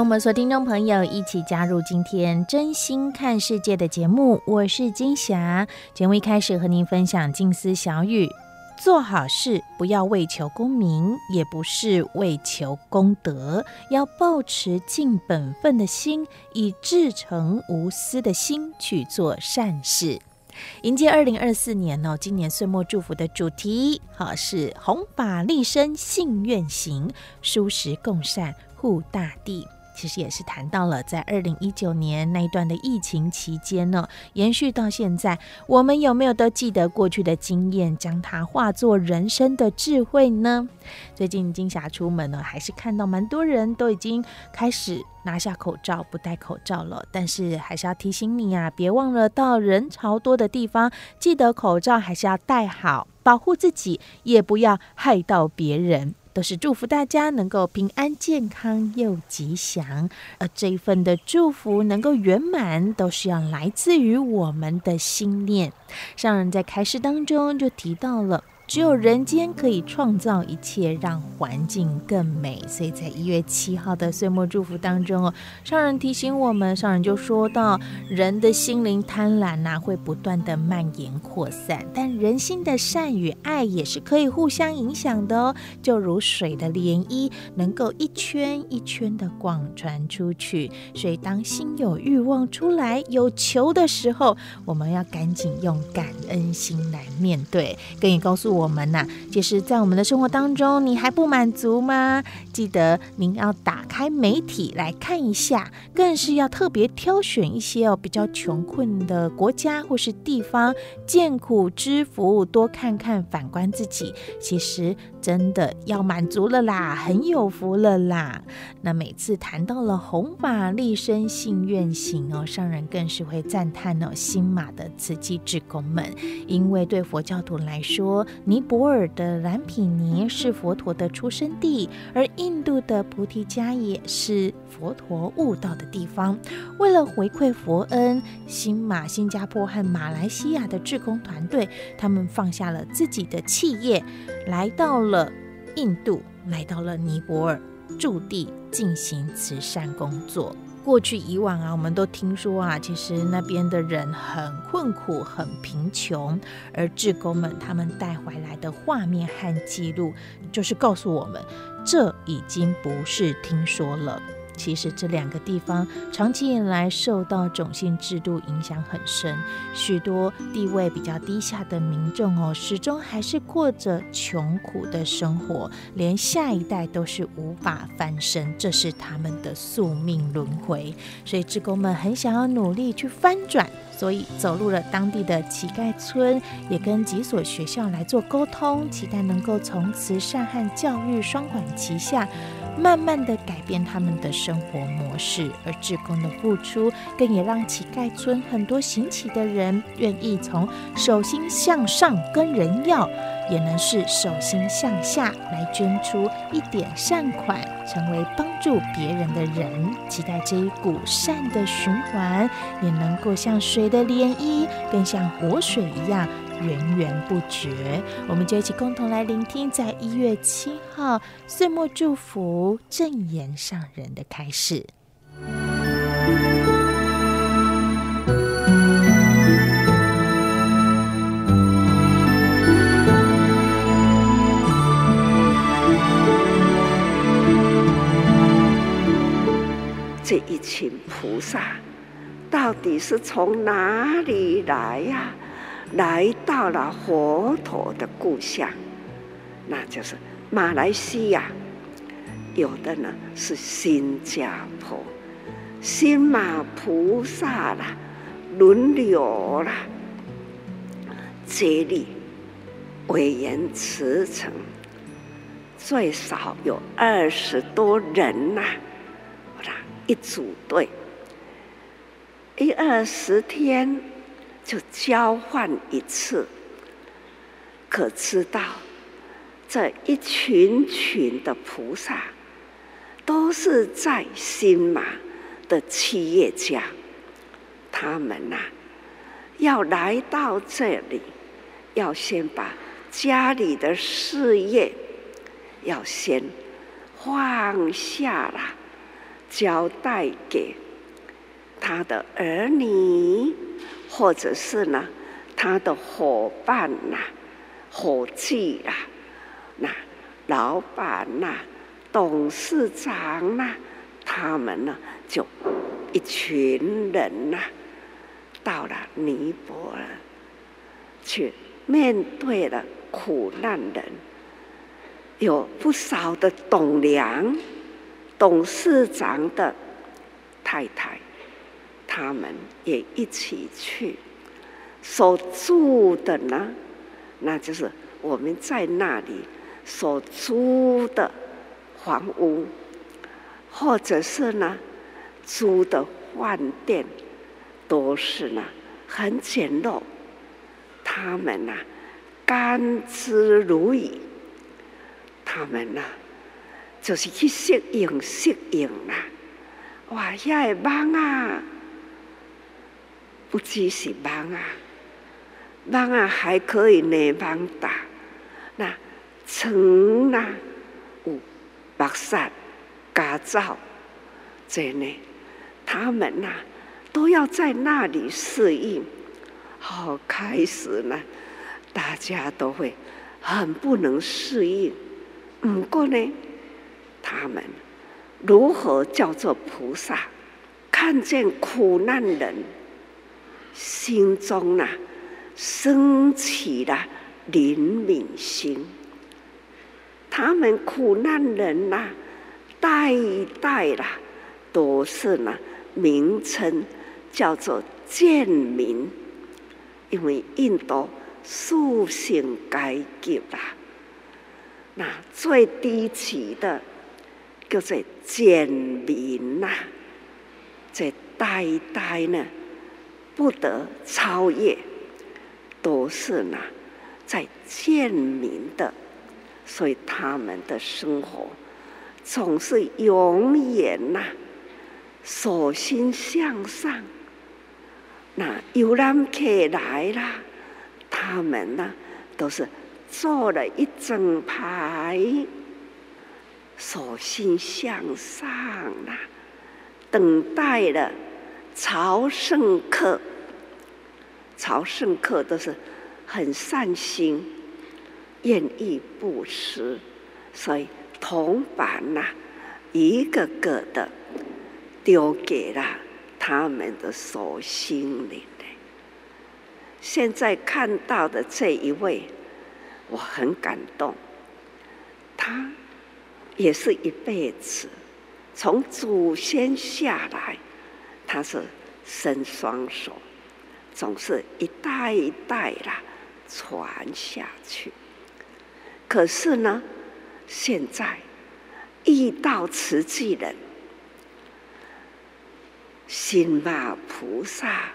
欢我们所听众朋友一起加入今天真心看世界的节目，我是金霞。节目一开始和您分享静思小语：做好事不要为求功名，也不是为求功德，要抱持尽本分的心，以至诚无私的心去做善事。迎接二零二四年哦，今年岁末祝福的主题好是弘法立身信愿行，殊时共善护大地。其实也是谈到了，在二零一九年那一段的疫情期间呢，延续到现在，我们有没有都记得过去的经验，将它化作人生的智慧呢？最近金霞出门呢，还是看到蛮多人都已经开始拿下口罩，不戴口罩了。但是还是要提醒你啊，别忘了到人潮多的地方，记得口罩还是要戴好，保护自己，也不要害到别人。都是祝福大家能够平安健康又吉祥，而这一份的祝福能够圆满，都是要来自于我们的心念。上人在开示当中就提到了。只有人间可以创造一切，让环境更美。所以在一月七号的岁末祝福当中哦，上人提醒我们，上人就说到，人的心灵贪婪呐，会不断的蔓延扩散，但人心的善与爱也是可以互相影响的哦。就如水的涟漪，能够一圈一圈的广传出去。所以当心有欲望出来，有求的时候，我们要赶紧用感恩心来面对。更也告诉我。我们呐，其实，在我们的生活当中，你还不满足吗？记得您要打开媒体来看一下，更是要特别挑选一些哦比较穷困的国家或是地方，见苦知福，多看看，反观自己，其实真的要满足了啦，很有福了啦。那每次谈到了红马立身信愿行哦，上人更是会赞叹哦，新马的慈济志工们，因为对佛教徒来说，尼泊尔的蓝毗尼是佛陀的出生地，而印度的菩提迦耶是佛陀悟道的地方。为了回馈佛恩，新马、新加坡和马来西亚的志工团队，他们放下了自己的企业，来到了印度，来到了尼泊尔驻地进行慈善工作。过去以往啊，我们都听说啊，其实那边的人很困苦、很贫穷，而志工们他们带回来的画面和记录，就是告诉我们，这已经不是听说了。其实这两个地方长期以来受到种姓制度影响很深，许多地位比较低下的民众哦，始终还是过着穷苦的生活，连下一代都是无法翻身，这是他们的宿命轮回。所以，志工们很想要努力去翻转，所以走入了当地的乞丐村，也跟几所学校来做沟通，期待能够从慈善和教育双管齐下。慢慢的改变他们的生活模式，而志工的付出，更也让乞丐村很多行乞的人愿意从手心向上跟人要，也能是手心向下来捐出一点善款，成为帮助别人的人。期待这一股善的循环，也能够像水的涟漪，更像活水一样。源源不绝，我们就一起共同来聆听，在一月七号岁末祝福正言上人的开始。这一群菩萨到底是从哪里来呀、来到了佛陀的故乡，那就是马来西亚。有的呢是新加坡，新马菩萨啦，轮流啦，接力委员辞呈，最少有二十多人呐、啊，一组队，一二十天。就交换一次，可知道这一群群的菩萨都是在新马的企业家，他们呐、要来到这里，要先把家里的事业要先放下了，交代给他的儿女。或者是呢，他的伙伴呐、伙计啊，那老板呐、董事长呐、他们呢就一群人呐、到了尼泊尔去面对了苦难人，有不少的董梁、董事长的太太。他们也一起去，所住的呢，那就是我们在那里所租的房屋，或者是呢租的饭店，都是呢很简陋。他们呢、啊，甘之如饴。他们呢、就是去适应适应啦。哇，遐个梦啊！不只是网啊，网啊还可以内网打，那床呐有白伞、家罩，这呢，他们呐都要在那里适应。好，开始呢，大家都会很不能适应。不过呢，他们如何叫做菩萨？看见苦难人。心中呐、啊，升起了怜悯心。他们苦难人呐、啊，代代啦，都是呢名称叫做贱民，因为印度属性阶级啦，那最低级的叫做贱民呐，这代代呢。不得超越，都是呢，在贱民的，所以他们的生活总是永远呐，手心向上。那游览客来了，他们呢都是坐了一整排，手心向上呐，等待了朝圣客。朝圣客都是很善心，愿意布施，所以铜板呐，一个个的丢给了他们的手心里。现在看到的这一位，我很感动。他也是一辈子从祖先下来，他是伸双手。总是一代一代啦传下去。可是呢，现在遇到慈济人，心马菩萨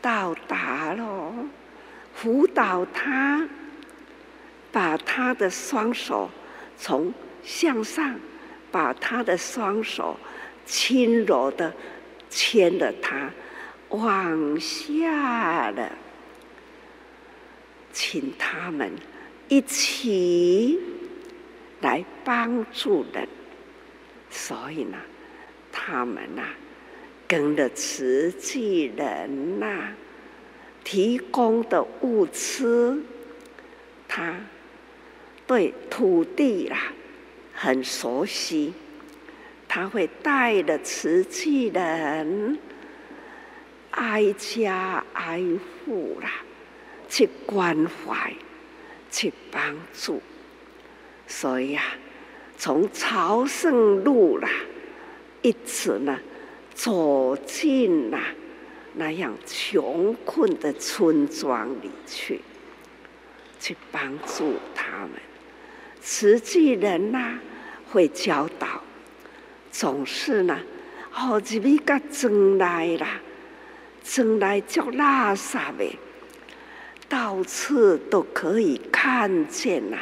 到达了，辅导他，把他的双手从向上，把他的双手轻柔的牵着他。往下了，请他们一起来帮助人。所以呢，他们呐、跟着慈济人呐、提供的物资，他对土地啦很熟悉，他会带着慈济人挨家挨户啦，去关怀，去帮助。所以啊，从朝圣路啦，一直呢走进了那样穷困的村庄里去，去帮助他们。慈济人呐、啊，会教导，总是呢，好几米个争来啦，争来叫垃圾的，到处都可以看见呐，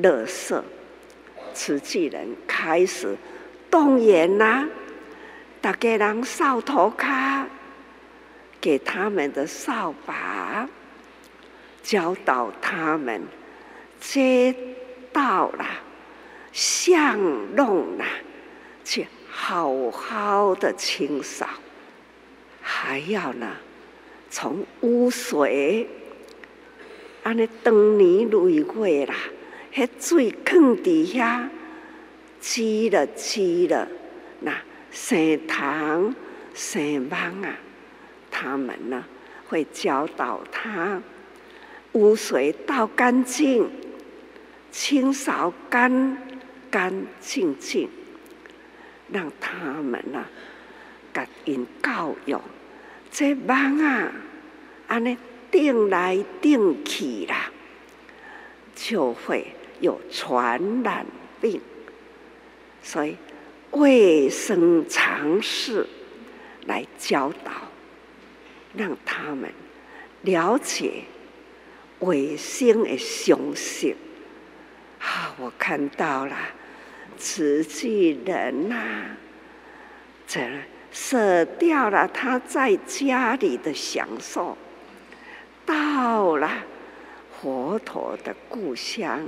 垃圾。慈济人开始动员呐，大家人扫涂骹，给他们的扫把，教导他们接。到了，巷弄了，去好好的清扫，还要呢，从污水，安尼当年累过啦，迄水坑底下积了积了，那生糖生芒啊，他们呢会教导他，污水倒干净。清扫干干净净，让他们呐，甲因教育，这网啊，安尼顶来顶去啦，就会有传染病。所以卫生常识来教导，让他们了解卫生的常识。啊，我看到了，慈济人呐、啊，这舍掉了他在家里的享受，到了佛陀的故乡，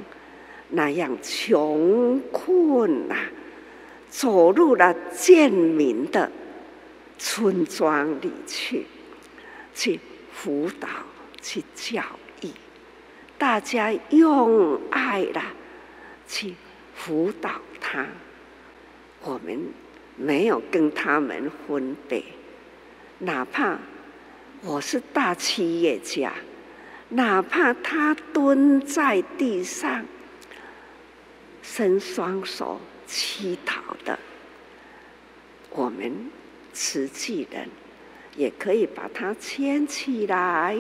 那样穷困呐、啊，走入了贱民的村庄里去，去辅导，去教育，大家用爱了。去辅导他，我们没有跟他们分别，哪怕我是大企业家，哪怕他蹲在地上，伸双手乞讨的，我们慈济人也可以把他牵起来，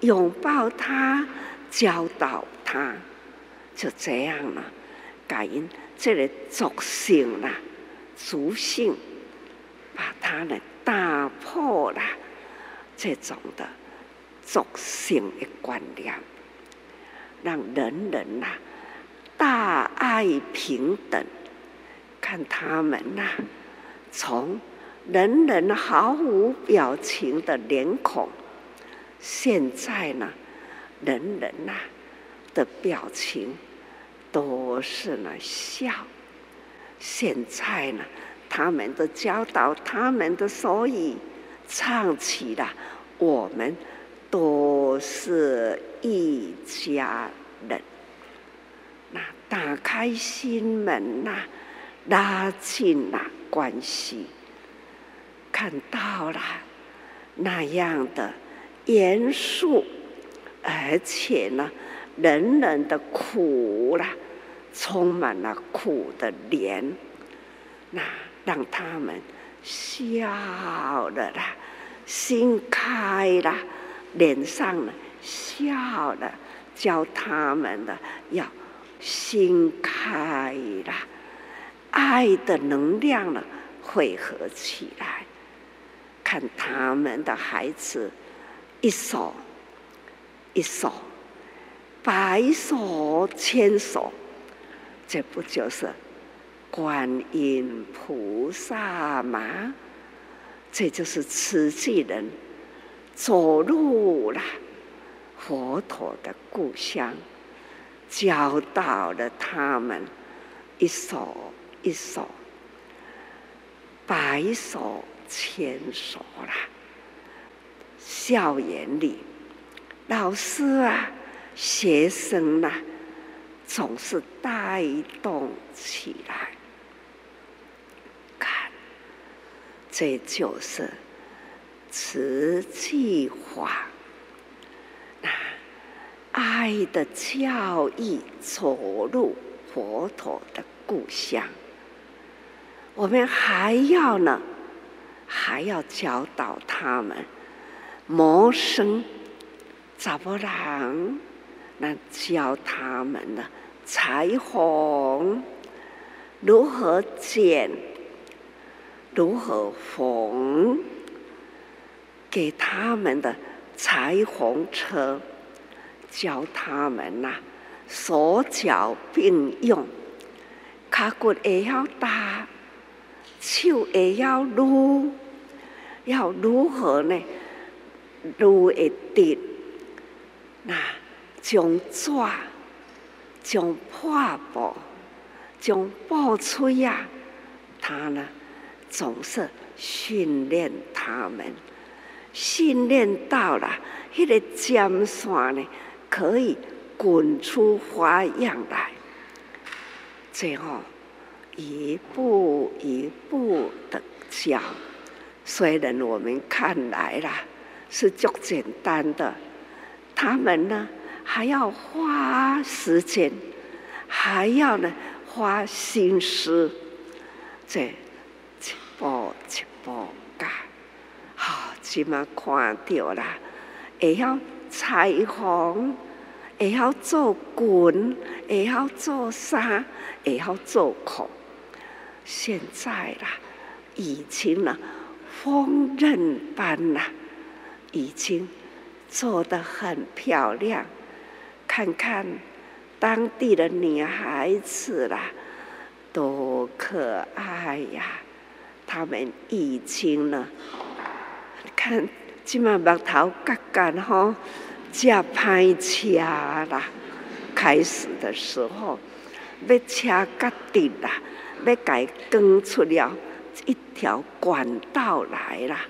拥抱他，教导他。就这样了，感恩这个族性了，族性，把它呢打破了这种的族性的观念，让人人呐大爱平等，看他们呐，从人人毫无表情的脸孔，现在呢，人人呐。的表情都是呢笑。现在呢，他们的教导，他们的所以唱起了，我们都是一家人。那打开心门呐，拉近了关系，看到了那样的严肃，而且呢。人人的苦了，充满了苦的脸，那让他们笑了啦，心开了，脸上呢笑了，教他们的要心开了，爱的能量呢汇合起来，看他们的孩子一手一手。白手牵手，这不就是观音菩萨吗？这就是慈济人走入了佛陀的故乡，教导了他们一手一手，白手牵手了。校园里，老师啊。学生呐、啊，总是带动起来。看这就是慈济法，那爱的教义走入佛陀的故乡。我们还要呢，还要教导他们谋生，怎么让？那教他们呢，裁缝如何剪，如何缝，给他们的裁缝车，教他们呐、手脚并用，脚骨也要打，手也要撸，要如何呢？撸一点，那。将纸、将破布、将布吹呀，他呢总是训练他们，训练到了，那个尖线呢可以滚出花样来，最后一步一步的教。虽然我们看来啦是足简单的，他们呢？还要花时间，还要呢花心思，这一步一步干，好，起码看到啦，也要裁缝，也要做滚，也要做纱，也要做孔。现在啦，已经呢，锋刃般啦，已经做得很漂亮。看看当地的女孩子啦，多可爱呀！他们已经呢，看这么木头干干吼，加拍车啦。开始的时候，要车甲顶啦，要改耕出了一条管道来啦。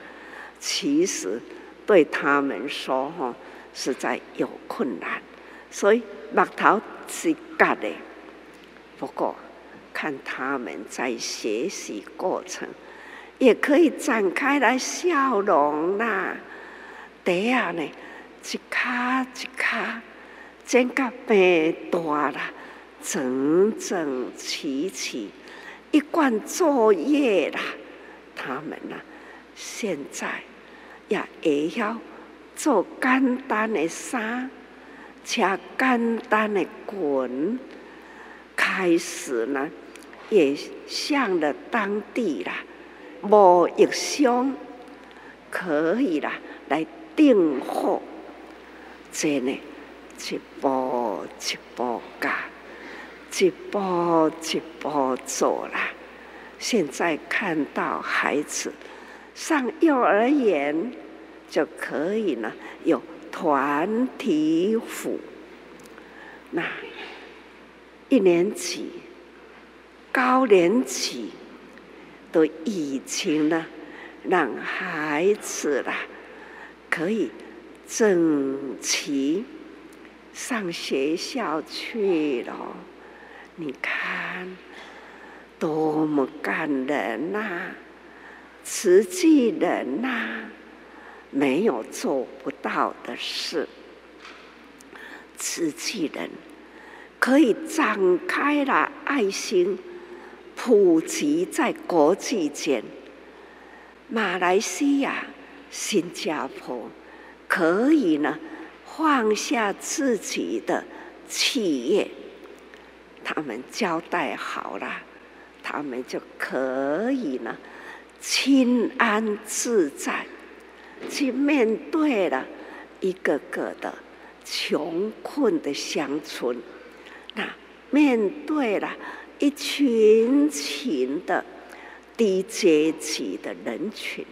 其实对他们说，吼，实在有困难。所以木头是割的，不过看他们在学习过程，也可以展开来笑容啦。底下呢，一卡一卡，剪个白大啦，整整齐齐，一贯作业啦。他们呢，现在也也要做简单的衫。恰简单的滚，开始呢，也向了当地啦，贸易商可以啦来订货，这呢一步一步噶，一步一步做啦。现在看到孩子上幼儿园就可以呢有。团体辅，那一年级、高年级都已经呢，让孩子啦可以整齐上学校去了。你看，多么感人呐！慈济人呐！没有做不到的事，慈济人可以展开了爱心，普及在国际间。马来西亚、新加坡可以呢放下自己的企业，他们交代好了，他们就可以呢心安自在。去面对了一个个的穷困的乡村，那面对了一群群的低阶级的人群，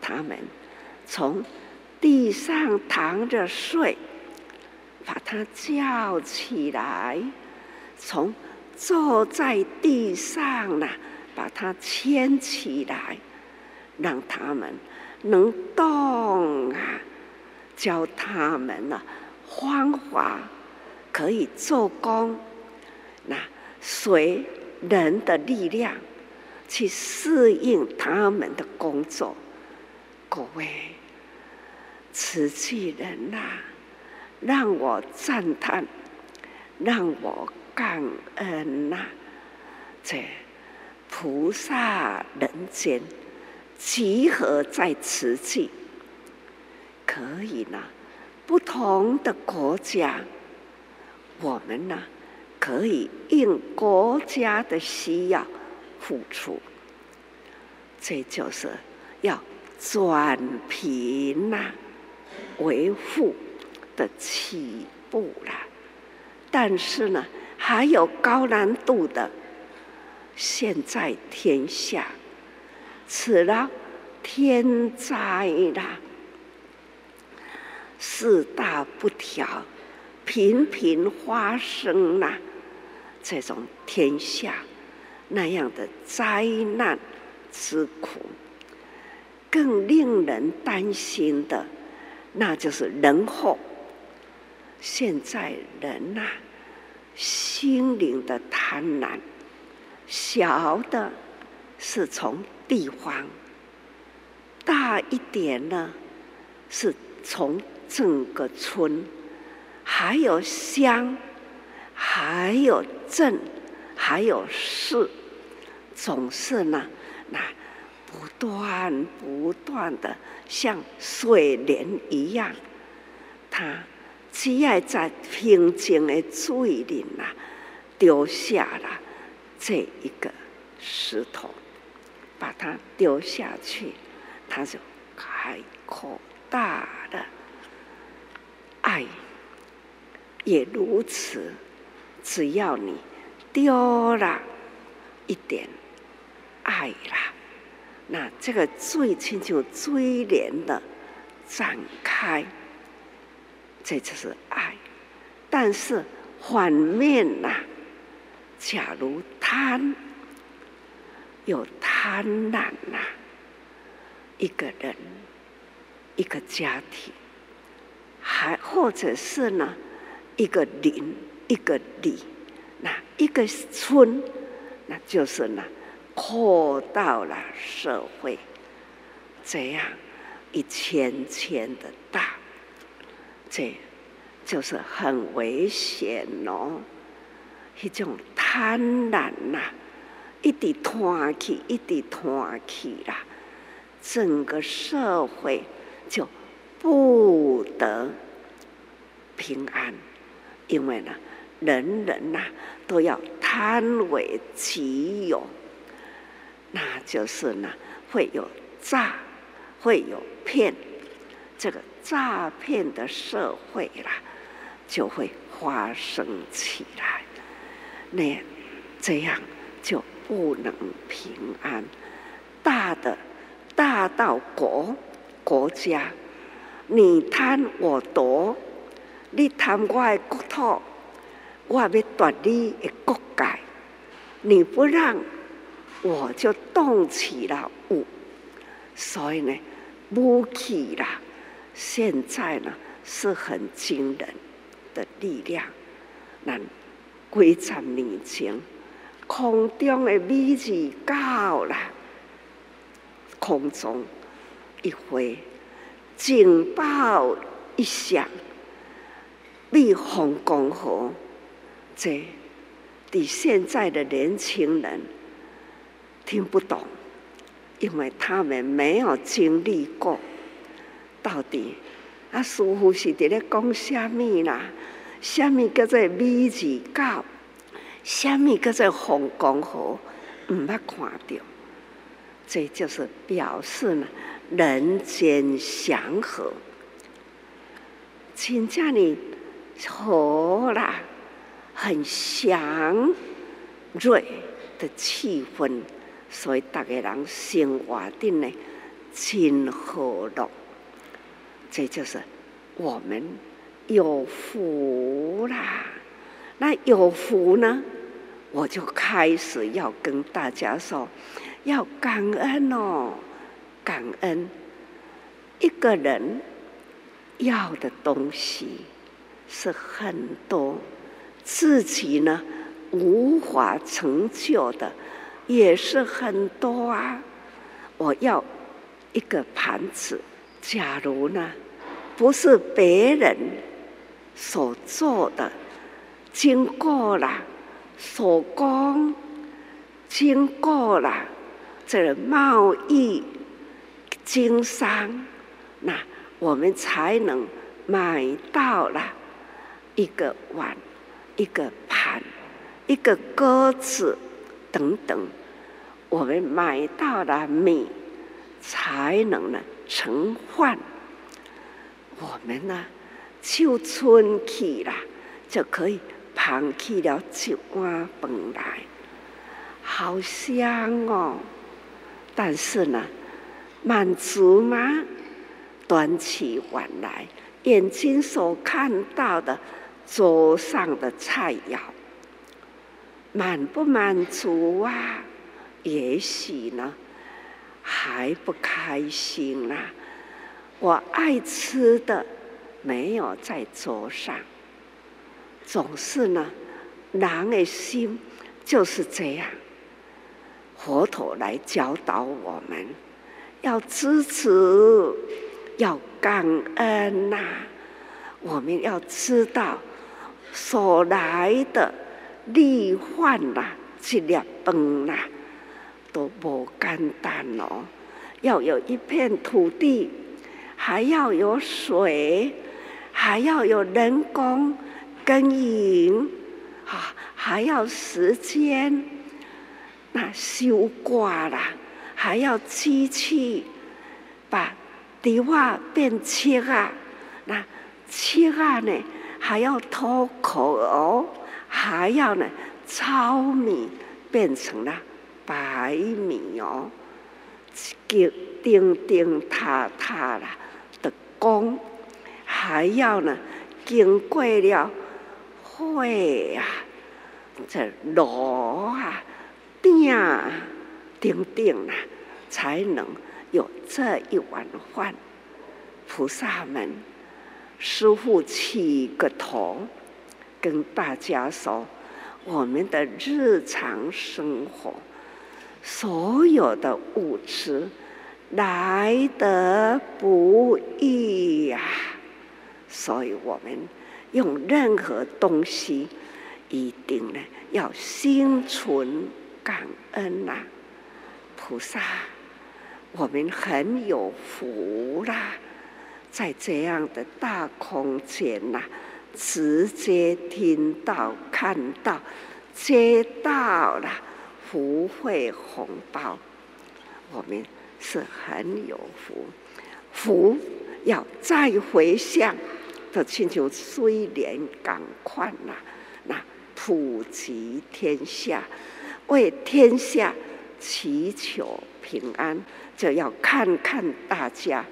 他们从地上躺着睡，把他叫起来；从坐在地上呢，把他牵起来，让他们。能动啊，教他们呢方法，可以做工。那随人的力量，去适应他们的工作。各位，瓷器人呐、让我赞叹，让我感恩呐、啊！这菩萨人间集合在瓷器，可以呢，不同的国家，我们呢，可以应国家的需要付出，这就是要。转贫呐，为富的起步了，但是呢，还有高难度的。现在天下，此了天灾啦，四大不调，频频发生啦，这种天下那样的灾难之苦。更令人担心的，那就是人后。现在人呐、心灵的贪婪，小的是从地方，大一点呢，是从整个村，还有乡，还有镇，还有市，总是呢，那。不断不断的像水帘一样，他只要在平静的水里呐，丢下了这一个石头，把它丢下去，他就开口大的爱，也如此。只要你丢了一点爱啦。那这个最亲就追连的展开，这就是爱。但是反面呐、假如贪有贪婪呐、一个人、一个家庭，还或者是呢，一个邻、一个里，那一个村，那就是呢。扩到了社会，这样一圈圈的大，这就是很危险哦。一种贪婪呐、一直拖起，一直拖起啦，整个社会就不得平安，因为呢，人人呐、都要贪为己有。那就是呢，会有诈，会有骗，这个诈骗的社会啦，就会发生起来。那这样就不能平安。大的，大到国国家，你贪我夺，你贪我的国土，我要夺你的国界，你不让。我就动起了武，所以呢，武器啦，现在呢是很惊人的力量。那几十年前，空中的米字高啦，空中一挥，警报一响，蜜蜂攻河，这对现在的年轻人。听不懂，因为他们没有经历过。到底啊，师傅是伫咧讲什么啦？什么叫做米字高？什么叫做风光好？唔捌看到，这就是表示呢，人间祥和，请叫你好啦，很祥瑞的气氛。所以，大家人生活顶呢，真和乐，这就是我们有福啦。那有福呢，我就开始要跟大家说，要感恩哦，感恩。一个人要的东西是很多，自己呢无法成就的。也是很多啊。我要一个盘子，假如呢，不是别人所做的，经过了手工，经过了这贸易经商，那我们才能买到了一个碗，一个盘，一个鸽子等等。我们买到了米，才能呢成饭。我们呢，秋春去了，就可以捧起了一碗饭来，好香哦！但是呢，满足吗？端起碗来，眼睛所看到的桌上的菜肴，满不满足啊？也许呢，还不开心啊！我爱吃的没有在桌上，总是呢，人的心就是这样。佛陀来教导我们，要支持，要感恩呐、我们要知道，所来的利患呐，这粒饭呐。都不简单哦，要有一片土地，还要有水，还要有人工耕耘，啊，还要时间。那修挂了，还要机器把地瓦变切啊，那切啊呢，还要脱口哦，还要呢糙米变成了。白米哦，叮叮叮塔塔啦的工，还要呢经过了火啊，这炉啊，叮叮叮啦，才能有这一碗饭。菩萨们，师父起个头，跟大家说，我们的日常生活。所有的物质来得不易呀，所以我们用任何东西，一定呢要心存感恩呐。菩萨，我们很有福啦，在这样的大空间呐，直接听到、看到、接到了。福慧红包，我们是很有福。福要再回向，就请求虽然赶快啦，那普及天下，为天下祈求平安，就要看看大家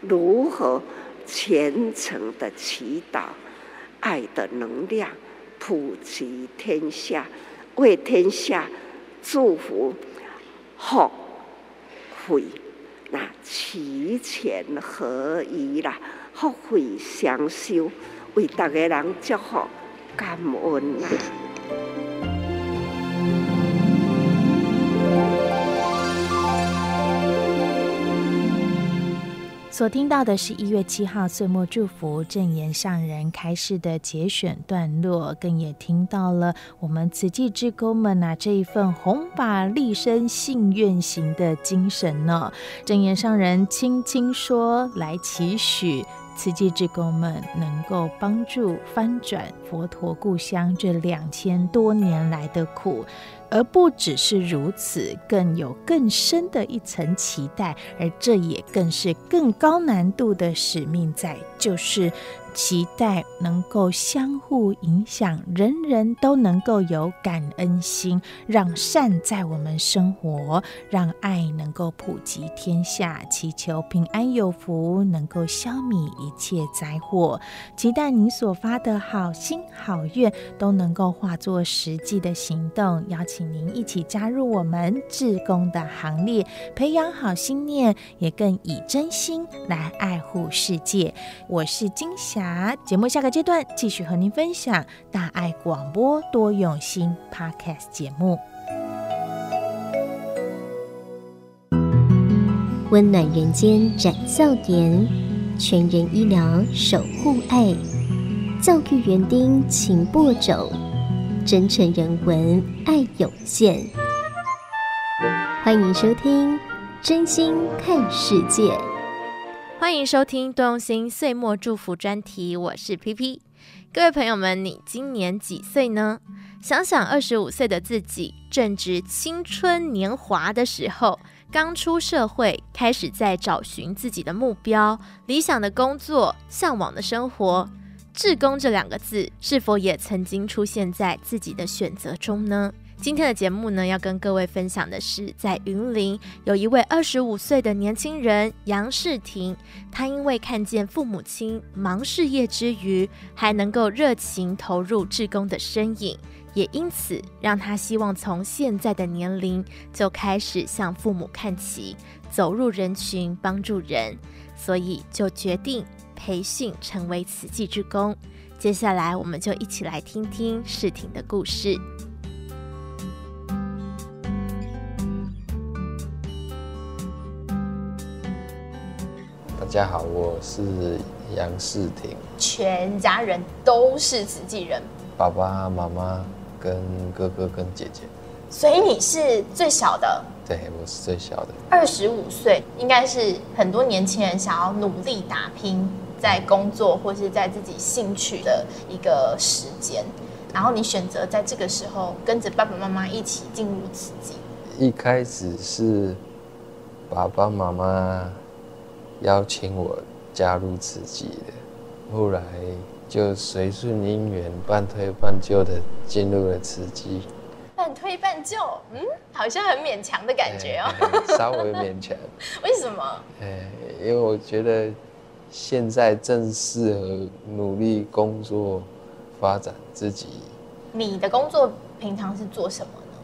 如何虔诚的祈祷，爱的能量普及天下，为天下。祝福福慧，那齐全合一啦，福慧双修，为大家人祝福感恩啦。所听到的是一月七号岁末祝福正言上人开示的节选段落，更也听到了我们慈济志工们呐、啊、这一份弘法立身信愿行的精神呢。正言上人轻轻说来祈许。慈济志工们能够帮助翻转佛陀故乡这两千多年来的苦，而不只是如此，更有更深的一层期待，而这也更是更高难度的使命在，就是。期待能够相互影响，人人都能够有感恩心，让善在我们生活，让爱能够普及天下，祈求平安有福，能够消弭一切灾祸。期待您所发的好心好愿都能够化作实际的行动，邀请您一起加入我们志工的行列，培养好心念，也更以真心来爱护世界。我是金霞。啊节目下个阶段继续和您分享大爱广播多用心 podcast 节目。温暖人间展笑颜全人医疗守护爱教育园丁情播种真诚人文爱有限。欢迎收听真心看世界。欢迎收听多用心岁末祝福专题，我是 PP。各位朋友们，你今年几岁呢？想想二十五岁的自己，正值青春年华的时候，刚出社会，开始在找寻自己的目标、理想的工作、向往的生活。志工这两个字，是否也曾经出现在自己的选择中呢？今天的节目呢，要跟各位分享的是，在云林有一位二十五岁的年轻人杨世婷，他因为看见父母亲忙事业之余，还能够热情投入志工的身影，也因此让他希望从现在的年龄就开始向父母看齐，走入人群帮助人，所以就决定培训成为慈济志工。接下来，我们就一起来听听世婷的故事。大家好，我是杨世婷。全家人都是慈济人，爸爸妈妈跟哥哥跟姐姐。所以你是最小的？对，我是最小的。二十五岁，应该是很多年轻人想要努力打拼，在工作或是在自己兴趣的一个时间。然后你选择在这个时候跟着爸爸妈妈一起进入慈济。一开始是爸爸妈妈。邀请我加入慈济的，后来就随顺因缘，半推半就的进入了慈济。半推半就，嗯，好像很勉强的感觉哦。欸、稍微勉强。为什么？欸，因为我觉得现在正适合努力工作，发展自己。你的工作平常是做什么呢？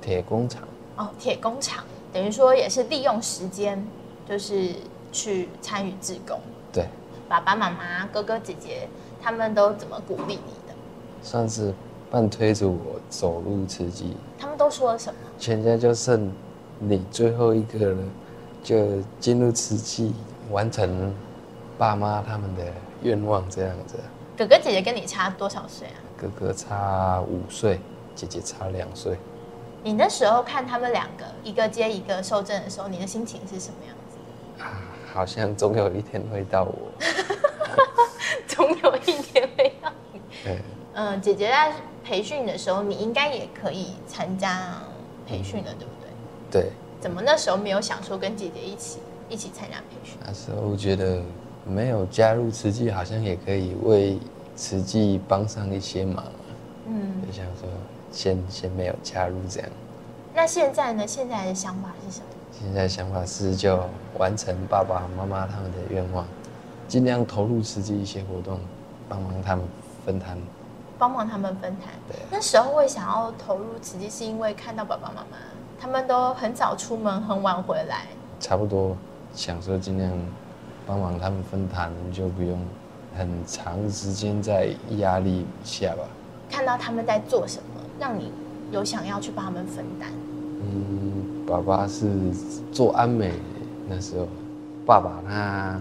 铁工厂。哦，铁工厂，等于说也是利用时间，就是。去参与志工，对，爸爸妈妈、哥哥姐姐他们都怎么鼓励你的？算是半推着我走入慈济。他们都说了什么？全家就剩你最后一个了，就进入慈济，完成爸妈他们的愿望，这样子。哥哥姐姐跟你差多少岁啊？哥哥差五岁，姐姐差两岁。你那时候看他们两个一个接一个受证的时候，你的心情是什么样子？啊好像总有一天会到我，总有一天会到你。嗯、呃，姐姐在培训的时候，你应该也可以参加培训的，对不对？对。怎么那时候没有想说跟姐姐一起一起参加培训？那时候我觉得没有加入慈济，好像也可以为慈济帮上一些忙。嗯，就想说先先没有加入这样。那现在呢？现在的想法是什么？现在想法是就完成爸爸妈妈他们的愿望，尽量投入实际一些活动，帮忙他们分摊。帮忙他们分摊。对。那时候会想要投入慈济，是因为看到爸爸妈妈他们都很早出门，很晚回来。差不多，想说尽量帮忙他们分摊，就不用很长时间在压力下吧。看到他们在做什么，让你有想要去帮他们分担。嗯。爸爸是做安美，那时候，爸爸他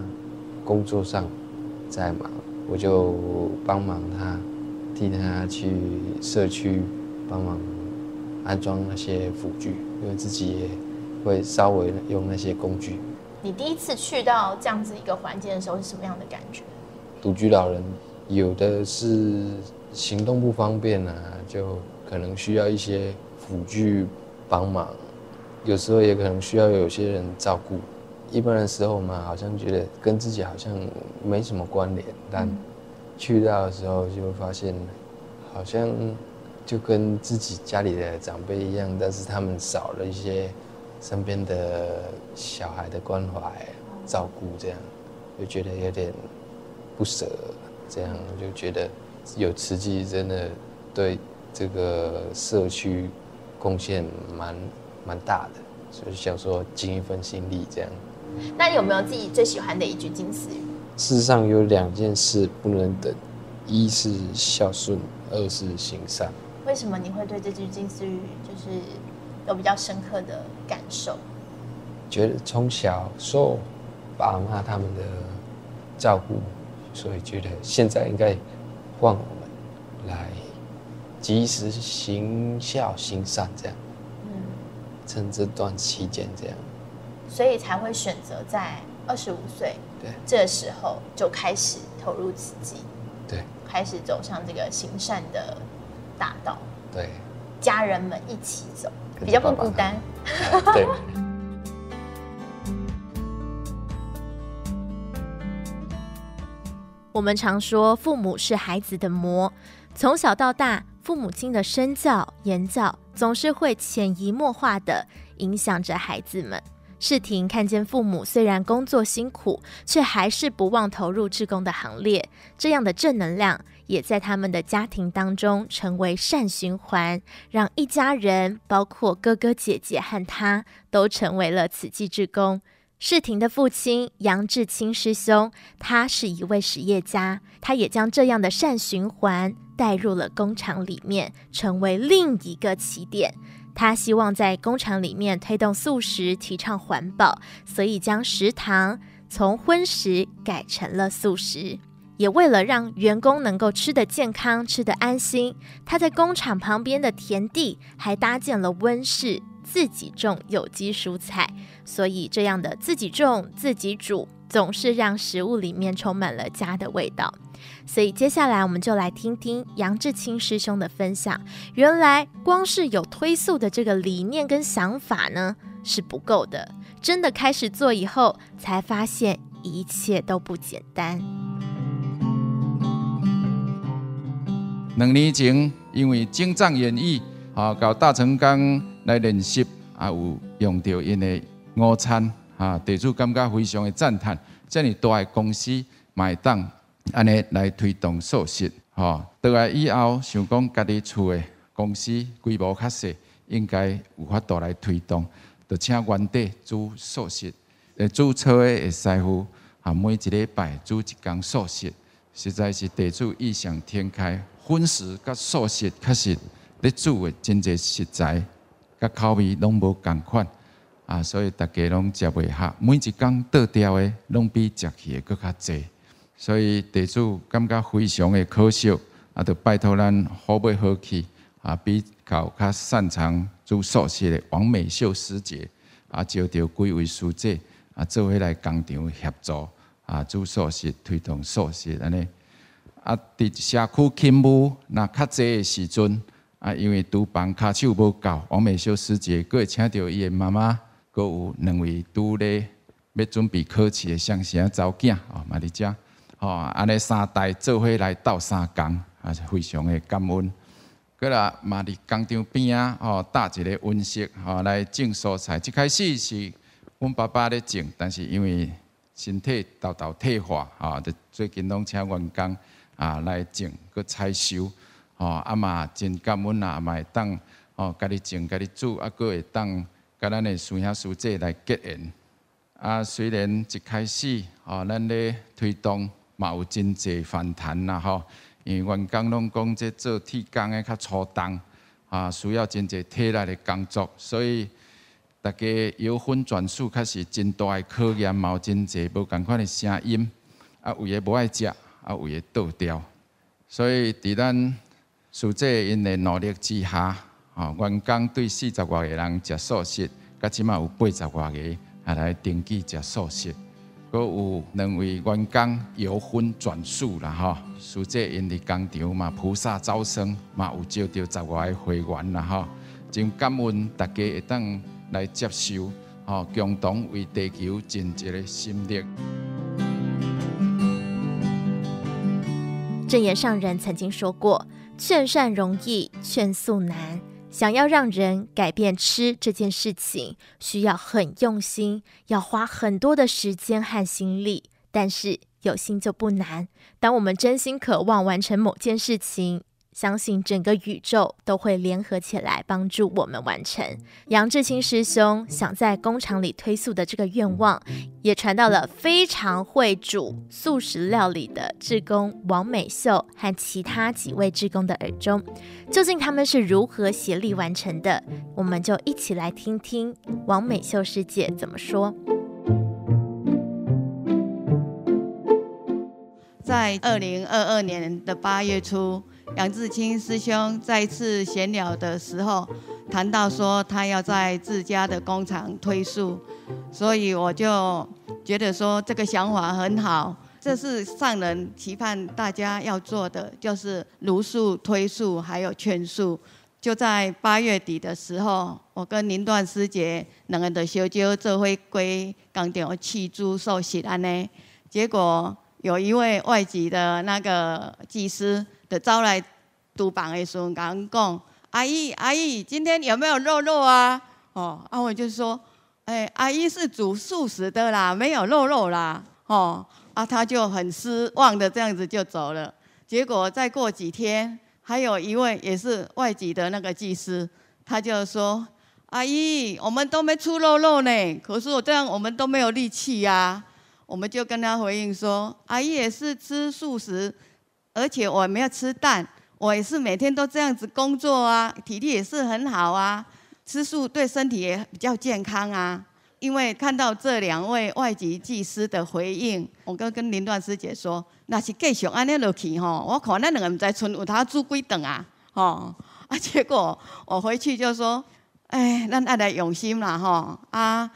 工作上在忙，我就帮忙他，替他去社区帮忙安装那些辅具，因为自己也会稍微用那些工具。你第一次去到这样子一个环境的时候是什么样的感觉？独居老人有的是行动不方便啊，就可能需要一些辅具帮忙。有时候也可能需要有些人照顾，一般的时候嘛，好像觉得跟自己好像没什么关联，但去到的时候就会发现，好像就跟自己家里的长辈一样，但是他们少了一些身边的小孩的关怀、照顾，这样就觉得有点不舍，这样就觉得有慈济真的对这个社区贡献蛮。蛮大的，所以想说尽一份心力这样。那有没有自己最喜欢的一句金丝语？世上有两件事不能等，一是孝顺，二是行善。为什么你会对这句金丝语就是有比较深刻的感受？觉得从小受爸妈他们的照顾，所以觉得现在应该换我们来及时行孝行善，这样。嗯，趁这段期间这样。所以才会选择在二十五岁，对，这时候就开始投入慈济，对，开始走上这个行善的大道，对，家人们一起走，比较不孤单，对。我们常说，父母是孩子的魔，从小到大，父母亲的身教言教总是会潜移默化的影响着孩子们。世婷看见父母虽然工作辛苦，却还是不忘投入志工的行列，这样的正能量也在他们的家庭当中成为善循环，让一家人，包括哥哥姐姐和他，都成为了慈济志工。世婷的父亲杨志清师兄，他是一位实业家，他也将这样的善循环带入了工厂里面，成为另一个起点。他希望在工厂里面推动素食，提倡环保，所以将食堂从荤食改成了素食，也为了让员工能够吃得健康、吃得安心，他在工厂旁边的田地还搭建了温室。自己种有机蔬菜，所以这样的自己种自己煮，总是让食物里面充满了家的味道。所以接下来我们就来听听杨志清师兄的分享。原来光是有推素的这个理念跟想法呢，是不够的。真的开始做以后，才发现一切都不简单。两年前，因为精藏演艺啊，搞大成钢。来练习啊，有用到因的午餐啊，地主感觉非常的赞叹。这么大的公司买单，安尼来推动素食，吼，倒来以后想讲家己厝的公司规模较细，应该有法度来推动，就请原地煮素食。诶，注册的师傅啊，每一个礼拜煮一工素食，实在是地主异想天开，荤食甲素食确实咧煮的真济食材。甲口味拢无共款啊，所以大家拢食袂合。每一工倒掉的拢比食起的搁较济，所以地主感觉非常的可惜，啊，就拜托咱好尾好去啊，比较较擅长做素食的王美秀师姐啊，招着几位师姐啊，做伙来工厂协助啊，做素食推动素食安尼啊，伫社区勤务若较济的时阵。啊，因为厨房卡手无够，王美秀师姐阁会请到伊的妈妈，阁有两位拄咧要准备考试的双生查某囝哦，嘛伫遮哦，安尼三代做伙来斗三工，也是，非常的感恩。阁啦，嘛伫工厂边啊，哦，搭一个温室，哦，来种蔬菜。一开始是阮爸爸咧种，但是因为身体豆豆退化，吼，就最近拢请员工啊来种，阁采收。哦，啊嘛真感恩啊，嘛会当哦，家己种家己煮，啊，阁会当甲咱的师兄师姐来结缘。啊，虽然一开始哦，咱咧推动嘛有真济反弹啦吼，因为员工拢讲这做铁工的较粗重，啊，需要真济体力的工作，所以大家摇荤转素开始真大的考验，嘛有真济无共款的声音，啊，有诶无爱食，啊，有诶倒掉，所以伫咱。师姐因的努力之下，吼，员工对四十外个人食素食，甲即马有八十外个啊来登记食素食，阁有两位员工由荤转素啦，吼。师姐因伫工厂嘛，菩萨招生嘛，有招到十外个会员啦，吼。真感恩大家会当来接受，吼，共同为地球尽一个心力。正言上人曾经说过。劝善容易，劝素难。想要让人改变吃这件事情，需要很用心，要花很多的时间和心力。但是有心就不难。当我们真心渴望完成某件事情，相信整个宇宙都会联合起来帮助我们完成。杨志清师兄想在工厂里推素的这个愿望，也传到了非常会煮素食料理的志工王美秀和其他几位志工的耳中。究竟他们是如何协力完成的？我们就一起来听听王美秀师姐怎么说。在二零二二年的八月初，杨志清师兄再次闲聊的时候，谈到说他要在自家的工厂推素，所以我就觉得说这个想法很好，这是上人期盼大家要做的，就是茹素、推素还有劝素。就在八月底的时候，我跟林段师姐两个人的小酒做会归工厂去煮素食安呢，结果。有一位外籍的那个技师的招来督办的时候，跟我讲：“阿姨，阿姨，今天有没有肉肉啊？”哦，啊，我就说：“哎，阿姨是煮素食的啦，没有肉肉啦。”哦，啊，他就很失望的这样子就走了。结果再过几天，还有一位也是外籍的那个技师，他就说：“阿姨，我们都没出肉肉呢，可是我这样我们都没有力气呀。”我们就跟他回应说：“阿姨也是吃素食，而且我没有吃蛋，我也是每天都这样子工作啊，体力也是很好啊，吃素对身体也比较健康啊。”因为看到这两位外籍技师的回应，我跟跟林段师姐说：“那是继续安尼落去吼，我看那两个人在村有他煮几顿啊，吼啊！结果我回去就说：哎，咱爱来用心啦，吼啊！”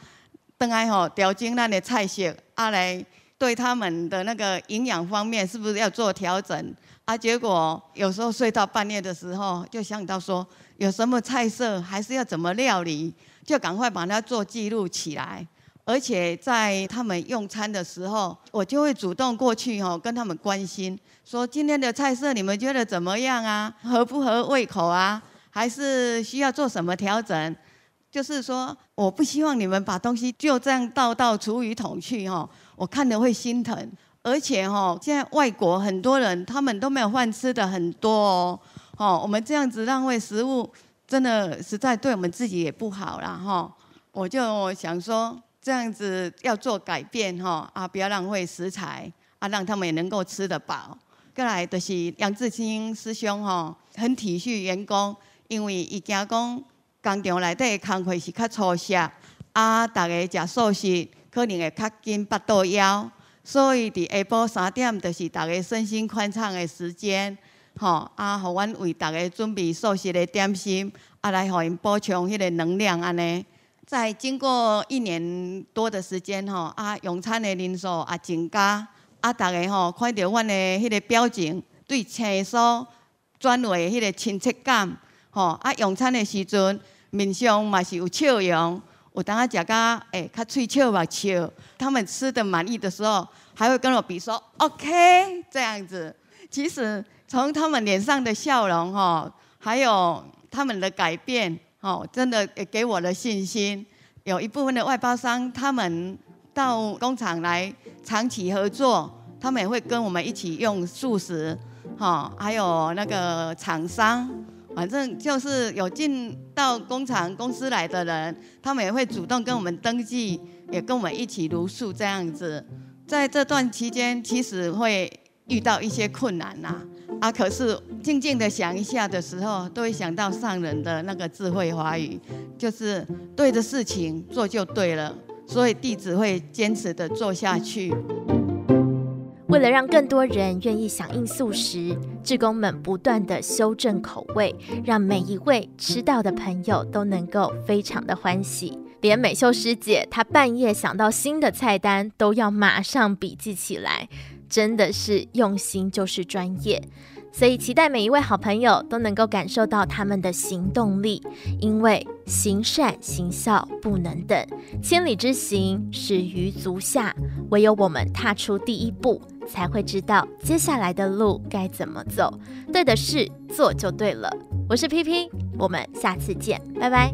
等下吼，调整咱的菜色，啊来对他们的那个营养方面是不是要做调整？啊，结果有时候睡到半夜的时候，就想到说有什么菜色，还是要怎么料理，就赶快把它做记录起来。而且在他们用餐的时候，我就会主动过去哦，跟他们关心，说今天的菜色你们觉得怎么样啊？合不合胃口啊？还是需要做什么调整？就是说，我不希望你们把东西就这样倒到厨余桶去哈，我看了会心疼。而且哈，现在外国很多人他们都没有饭吃的很多哦，哦，我们这样子浪费食物，真的实在对我们自己也不好啦哈。我就想说，这样子要做改变哈啊，不要浪费食材啊，让他们也能够吃得饱。再来就是杨志清师兄哈，很体恤员工，因为伊惊讲。工厂内底的工课是较粗糙，啊，大家食素食可能会较紧腹肚枵，所以伫下晡三点，就是大家身心宽敞的时间，吼，啊，互阮为大家准备素食的点心，啊，来互因补充迄个能量安尼。在经过一年多的时间，吼，啊，用餐的人数也增加，啊，大家吼看到阮的迄个表情，对青素转为迄个亲切感，吼，啊，用餐的时阵。面上嘛是有笑容，我当下食甲诶较喙笑目笑，他们吃的满意的时候，还会跟我比说 OK 这样子。其实从他们脸上的笑容哈，还有他们的改变哦，真的也给我的信心。有一部分的外包商，他们到工厂来长期合作，他们也会跟我们一起用素食，哈，还有那个厂商。反正就是有进到工厂公司来的人，他们也会主动跟我们登记，也跟我们一起如数这样子。在这段期间，其实会遇到一些困难呐，啊，可是静静的想一下的时候，都会想到上人的那个智慧华语，就是对的事情做就对了，所以弟子会坚持的做下去。为了让更多人愿意响应素食，志工们不断的修正口味，让每一位吃到的朋友都能够非常的欢喜。连美秀师姐，她半夜想到新的菜单，都要马上笔记起来，真的是用心就是专业。所以期待每一位好朋友都能够感受到他们的行动力，因为行善行孝不能等，千里之行始于足下，唯有我们踏出第一步，才会知道接下来的路该怎么走。对的事做就对了。我是 PP，我们下次见，拜拜。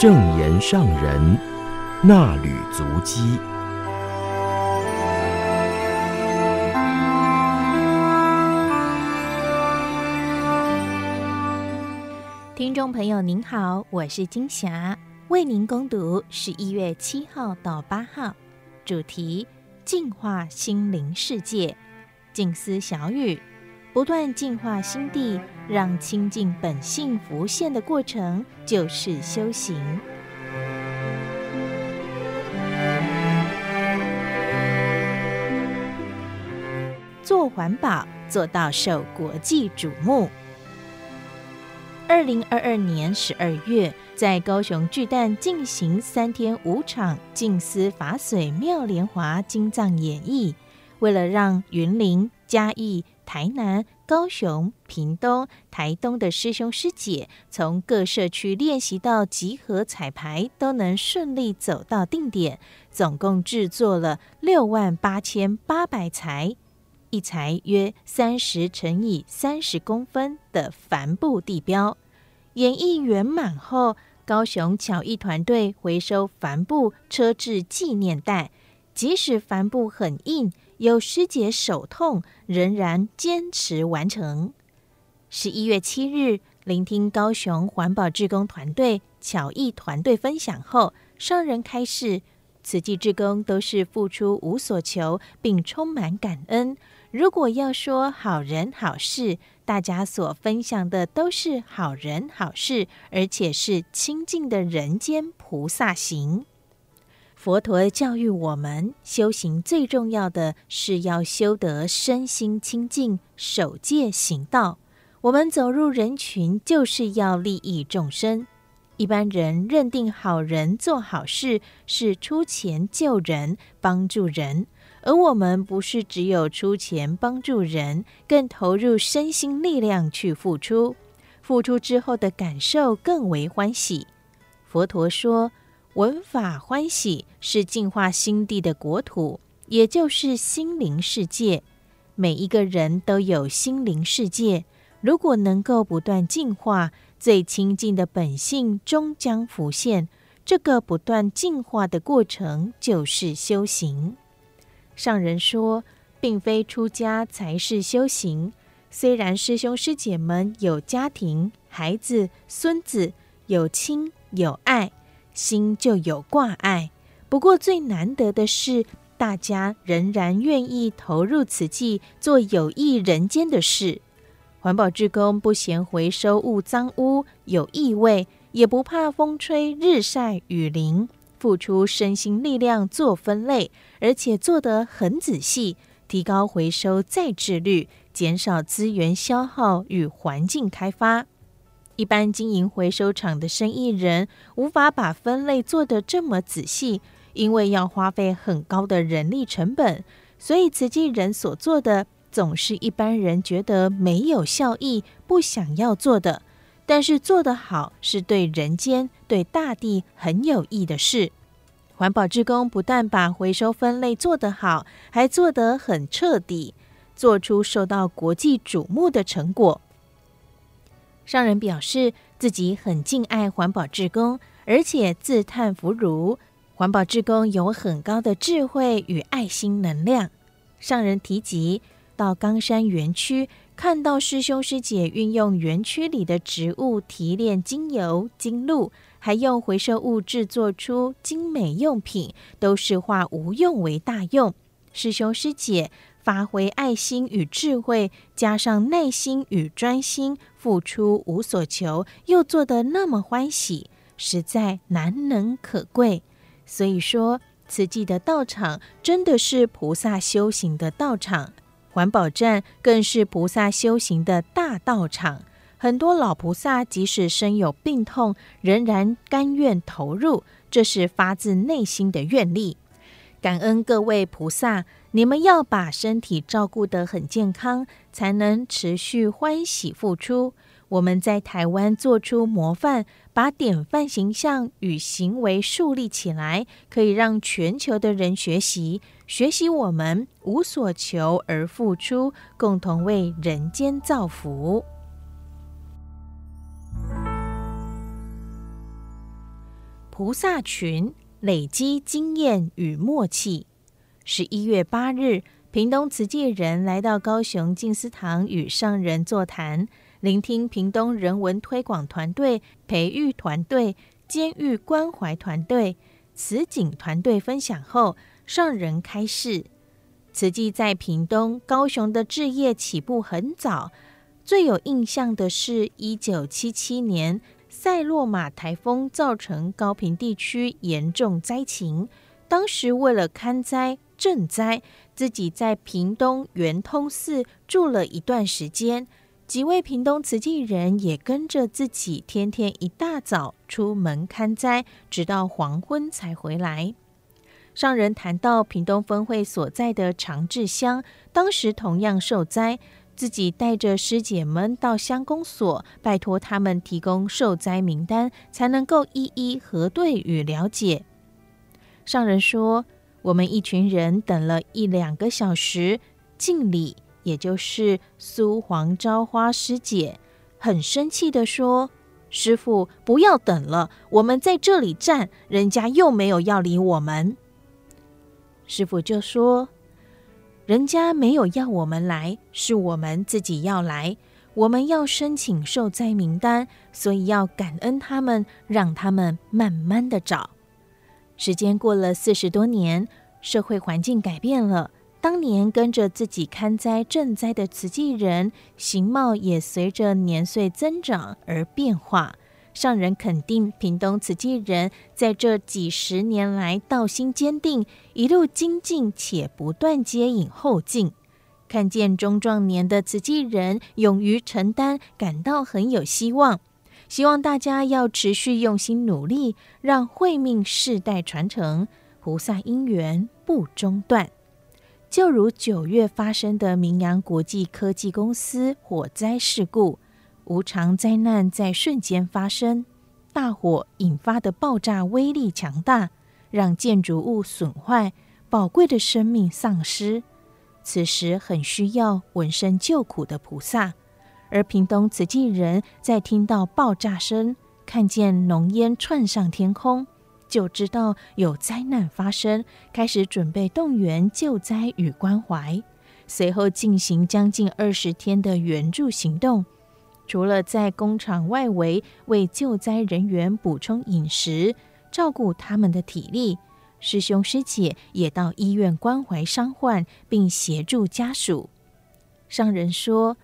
正言上人那履足迹。听众朋友您好，我是金霞，为您攻读十一月七号到八号，主题：净化心灵世界，静思小语。不断净化心地，让清净本性浮现的过程，就是修行。做环保做到受国际瞩目。二零二二年十二月，在高雄巨蛋进行三天五场静思法水妙莲华经藏演绎，为了让云林、嘉义、台南、高雄、屏东、台东的师兄师姐，从各社区练习到集合彩排，都能顺利走到定点。总共制作了六万八千八百材，一材约三十乘以三十公分的帆布地标。演绎圆满后，高雄巧艺团队回收帆布车制纪念袋，即使帆布很硬。有师姐手痛，仍然坚持完成。十一月七日，聆听高雄环保志工团队巧艺团队分享后，上人开示：慈济志工都是付出无所求，并充满感恩。如果要说好人好事，大家所分享的都是好人好事，而且是清净的人间菩萨行。佛陀教育我们，修行最重要的是要修得身心清净，守戒行道。我们走入人群，就是要利益众生。一般人认定好人做好事是出钱救人、帮助人，而我们不是只有出钱帮助人，更投入身心力量去付出。付出之后的感受更为欢喜。佛陀说，闻法欢喜是净化心地的国土，也就是心灵世界。每一个人都有心灵世界，如果能够不断净化，最清净的本性终将浮现。这个不断净化的过程就是修行。上人说，并非出家才是修行。虽然师兄师姐们有家庭、孩子、孙子，有亲有爱。心就有挂碍，不过最难得的是，大家仍然愿意投入此际，做有益人间的事。环保志工不嫌回收物脏污有异味，也不怕风吹日晒雨淋，付出身心力量做分类，而且做得很仔细，提高回收再制率，减少资源消耗与环境开发。一般经营回收厂的生意人无法把分类做得这么仔细，因为要花费很高的人力成本，所以慈济人所做的总是一般人觉得没有效益、不想要做的。但是做得好是对人间、对大地很有益的事。环保志工不但把回收分类做得好，还做得很彻底，做出受到国际瞩目的成果。上人表示自己很敬爱环保志工，而且自叹弗如，环保志工有很高的智慧与爱心能量。上人提及到冈山园区，看到师兄师姐运用园区里的植物提炼精油、精露。还用回收物制作出精美用品，都是化无用为大用。师兄师姐发挥爱心与智慧，加上耐心与专心，付出无所求，又做得那么欢喜，实在难能可贵。所以说，慈济的道场真的是菩萨修行的道场，环保站更是菩萨修行的大道场。很多老菩萨即使身有病痛，仍然甘愿投入，这是发自内心的愿力。感恩各位菩萨，你们要把身体照顾得很健康，才能持续欢喜付出。我们在台湾做出模范，把典范形象与行为树立起来，可以让全球的人学习，学习我们无所求而付出，共同为人间造福。菩萨群累积经验与默契。十一月八日，屏东慈济人来到高雄静思堂与上人座谈，聆听屏东人文推广团队、培育团队、监狱关怀团队、慈景团队分享后，上人开示：慈济在屏东、高雄的志业起步很早，最有印象的是一九七七年。塞洛玛台风造成高平地区严重灾情，当时为了勘灾赈灾，自己在屏东圆通寺住了一段时间。几位屏东慈济人也跟着自己，天天一大早出门勘灾，直到黄昏才回来。上人谈到屏东分会所在的长治乡，当时同样受灾。自己带着师姐们到乡公所，拜托他们提供受灾名单，才能够一一核对与了解。上人说：“我们一群人等了一两个小时，敬礼，也就是苏黄朝花师姐很生气地说：‘师傅，不要等了，我们在这里站，人家又没有要理我们。’师傅就说。”人家没有要我们来，是我们自己要来。我们要申请受灾名单，所以要感恩他们，让他们慢慢的找。时间过了四十多年，社会环境改变了，当年跟着自己看灾赈灾的慈济人，形貌也随着年岁增长而变化。上人肯定屏东慈济人在这几十年来道心坚定，一路精进且不断接引后进。看见中壮年的慈济人勇于承担，感到很有希望。希望大家要持续用心努力，让慧命世代传承，菩萨因缘不中断。就如九月发生的明阳国际科技公司火灾事故。无常灾难在瞬间发生，大火引发的爆炸威力强大，让建筑物损坏，宝贵的生命丧失。此时很需要闻声救苦的菩萨，而屏东慈济人在听到爆炸声，看见浓烟窜上天空，就知道有灾难发生，开始准备动员救灾与关怀，随后进行将近二十天的援助行动。除了在工厂外围为救灾人员补充饮食、照顾他们的体力，师兄师姐也到医院关怀伤患，并协助家属。上人说，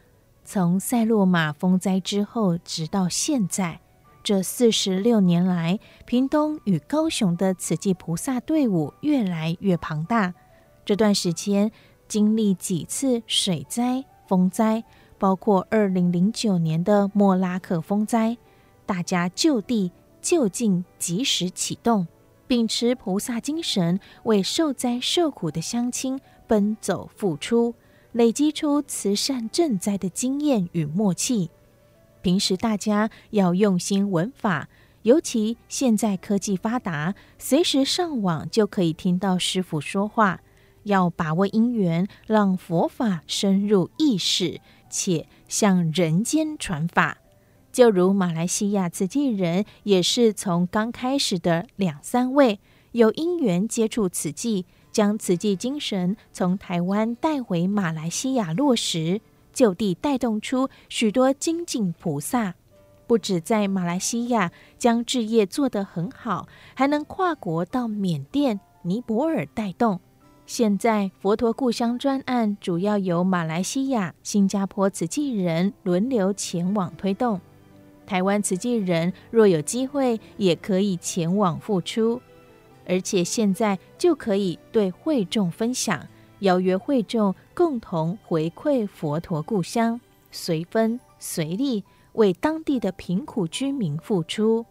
从赛洛玛风灾之后，直到现在这四十六年来，屏东与高雄的慈济菩萨队伍越来越庞大。这段时间经历几次水灾、风灾。包括二零零九年的莫拉克风灾，大家就地就近及时启动，秉持菩萨精神，为受灾受苦的乡亲奔走付出，累积出慈善赈灾的经验与默契。平时大家要用心闻法，尤其现在科技发达，随时上网就可以听到师傅说话。要把握因缘，让佛法深入意识，且向人间传法。就如马来西亚慈济人，也是从刚开始的两三位，有因缘接触慈济，将慈济精神从台湾带回马来西亚落实，就地带动出许多精进菩萨。不止在马来西亚将置业做得很好，还能跨国到缅甸、尼泊尔带动。现在佛陀故乡专案主要由马来西亚、新加坡慈济人轮流前往推动，台湾慈济人若有机会也可以前往付出，而且现在就可以对会众分享，邀约会众共同回馈佛陀故乡，随分随力为当地的贫苦居民付出。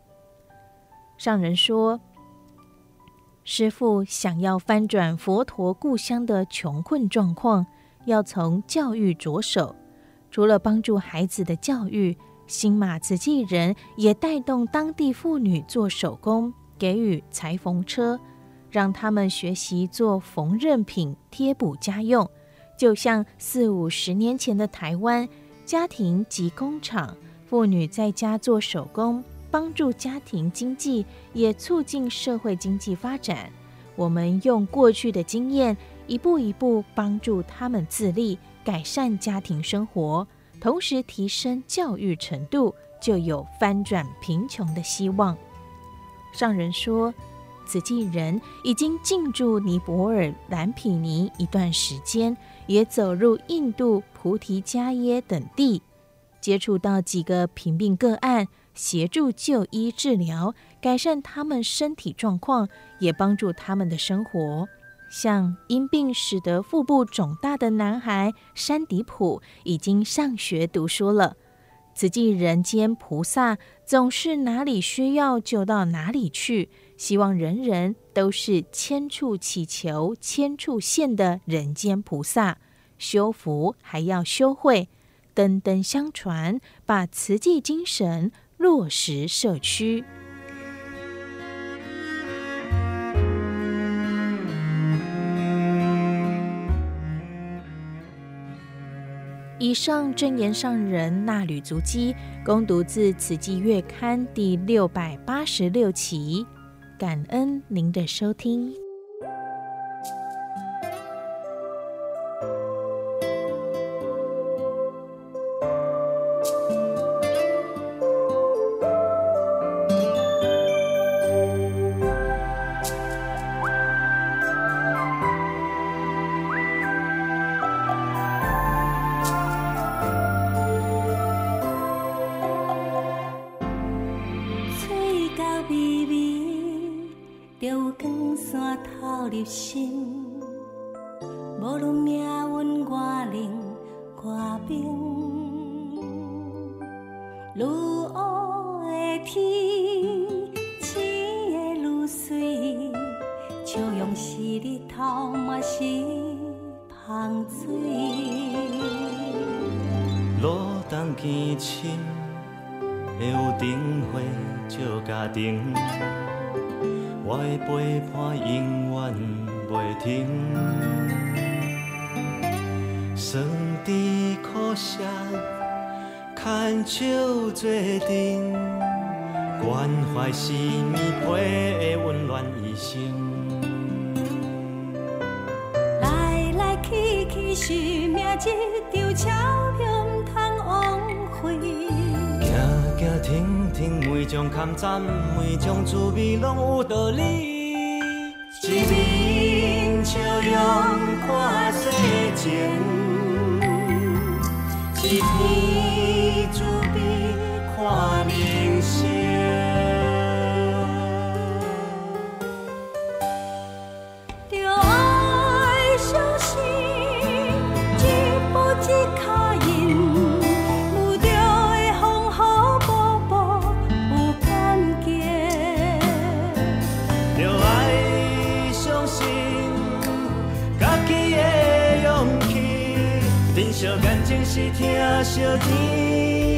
上人说。师父想要翻转佛陀故乡的穷困状况，要从教育着手。除了帮助孩子的教育，新马子济人也带动当地妇女做手工，给予裁缝车，让他们学习做缝纫品贴补家用。就像四五十年前的台湾，家庭及工厂，妇女在家做手工。帮助家庭经济，也促进社会经济发展。我们用过去的经验，一步一步帮助他们自立，改善家庭生活，同时提升教育程度，就有翻转贫穷的希望。上人说，慈济人已经进驻尼泊尔蓝毗尼一段时间，也走入印度菩提迦耶等地，接触到几个贫病个案。协助就医治疗，改善他们身体状况，也帮助他们的生活。像因病使得腹部肿大的男孩山迪普，已经上学读书了。慈济人间菩萨总是哪里需要就到哪里去，希望人人都是千处祈求千处现的人间菩萨。修福还要修慧，等等相传，把慈济精神。落实社区。以上证言上人纳履足迹，恭读自《此季月刊》第六百八十六期，感恩您的收听。山透入心，无论命运外冷外冰。愈黑的天，清的愈水。朝阳是日头，也是香水。寒冬更深，会有灯火照家庭。我的陪伴永远袂停，酸甜苦涩牵手作阵，关怀是棉被的温暖一生。来来去去是命，一场唔通枉费。每种滋味拢有道理，一面笑容看世情，一边滋味看是疼惜你